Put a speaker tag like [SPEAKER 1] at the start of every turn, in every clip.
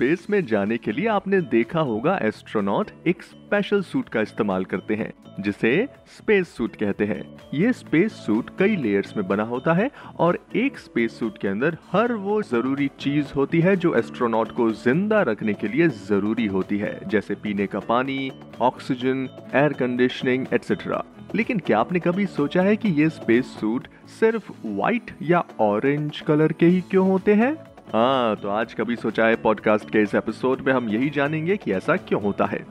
[SPEAKER 1] Space में जाने के लिए आपने देखा होगा एस्ट्रोनॉट एक स्पेशल सूट का इस्तेमाल करते हैं, जिसे स्पेस सूट कहते हैं। ये स्पेस सूट कई लेयर्स में बना होता है और एक स्पेस सूट के अंदर हर वो ज़रूरी चीज़ होती है जो एस्ट्रोनॉट को ज़िंदा रखने के लिए ज़रूरी होती है, जैसे पीने का पानी ऑक्सीजन एयर कंडीशनिंग एटसेट्रा लेकिन क्या आपने कभी सोचा है कि ये स्पेस सूट सिर्फ़ व्हाइट या ऑरेंज कलर के ही क्यों होते हैं? हाँ तो आज कभी सोचा है पॉडकास्ट के इस एपिसोड में हम यही जानेंगे कि ऐसा क्यों होता है।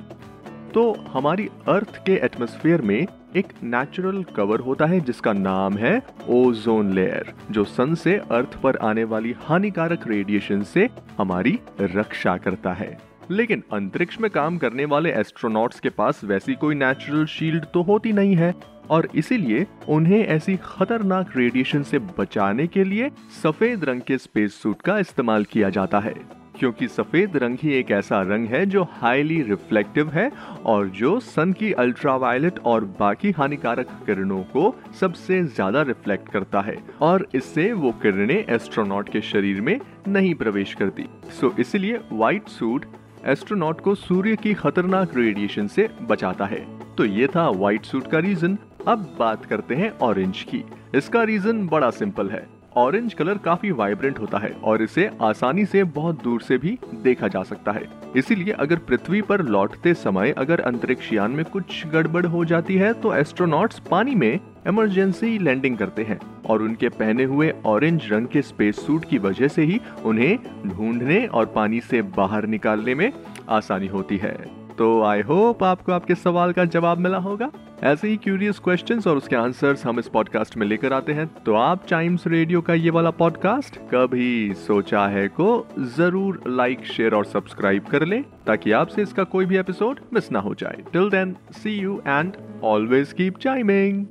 [SPEAKER 1] तो हमारी अर्थ के एटमॉस्फेयर में एक नेचुरल कवर होता है जिसका नाम है ओजोन लेयर जो सन से अर्थ पर आने वाली हानिकारक रेडिएशन से हमारी रक्षा करता है। लेकिन अंतरिक्ष में काम करने वाले एस्ट्रोनॉट्स के पास वैसी कोई नेचुरल शील्ड तो होती नहीं है। और इसीलिए उन्हें ऐसी खतरनाक रेडिएशन से बचाने के लिए सफ़ेद रंग के स्पेस सूट का इस्तेमाल किया जाता है, क्योंकि सफ़ेद रंग ही एक ऐसा रंग है जो हाईली रिफ्लेक्टिव है और जो सन की अल्ट्रावायलेट और बाकी हानिकारक किरणों को सबसे ज़्यादा रिफ्लेक्ट करता है और इससे वो किरणें एस्ट्रोनॉट के शरीर में नहीं प्रवेश करती। सो इसलिए व्हाइट सूट एस्ट्रोनॉट को सूर्य की खतरनाक रेडिएशन से बचाता है। तो ये था व्हाइट सूट का रीजन अब बात करते हैं ऑरेंज की। इसका रीजन बड़ा सिंपल है। ऑरेंज कलर काफ़ी वाइब्रेंट होता है और इसे आसानी से बहुत दूर से भी देखा जा सकता है। इसीलिए अगर पृथ्वी पर लौटते समय अगर अंतरिक्ष यान में कुछ गड़बड़ हो जाती है तो एस्ट्रोनॉट्स पानी में इमरजेंसी लैंडिंग करते हैं और उनके पहने हुए ऑरेंज रंग के स्पेस सूट की वजह से ही उन्हें ढूँढने और पानी से बाहर निकालने में आसानी होती है। तो आई होप आपको आपके सवाल का जवाब मिला होगा। ऐसे ही क्यूरियस क्वेश्चंस और उसके आंसर्स हम इस पॉडकास्ट में लेकर आते हैं। तो आप टाइम्स रेडियो का ये वाला पॉडकास्ट कभी सोचा है को ज़रूर लाइक शेयर और सब्सक्राइब कर ले, ताकि आपसे इसका कोई भी एपिसोड मिस ना हो जाए। Till then see you and always keep chiming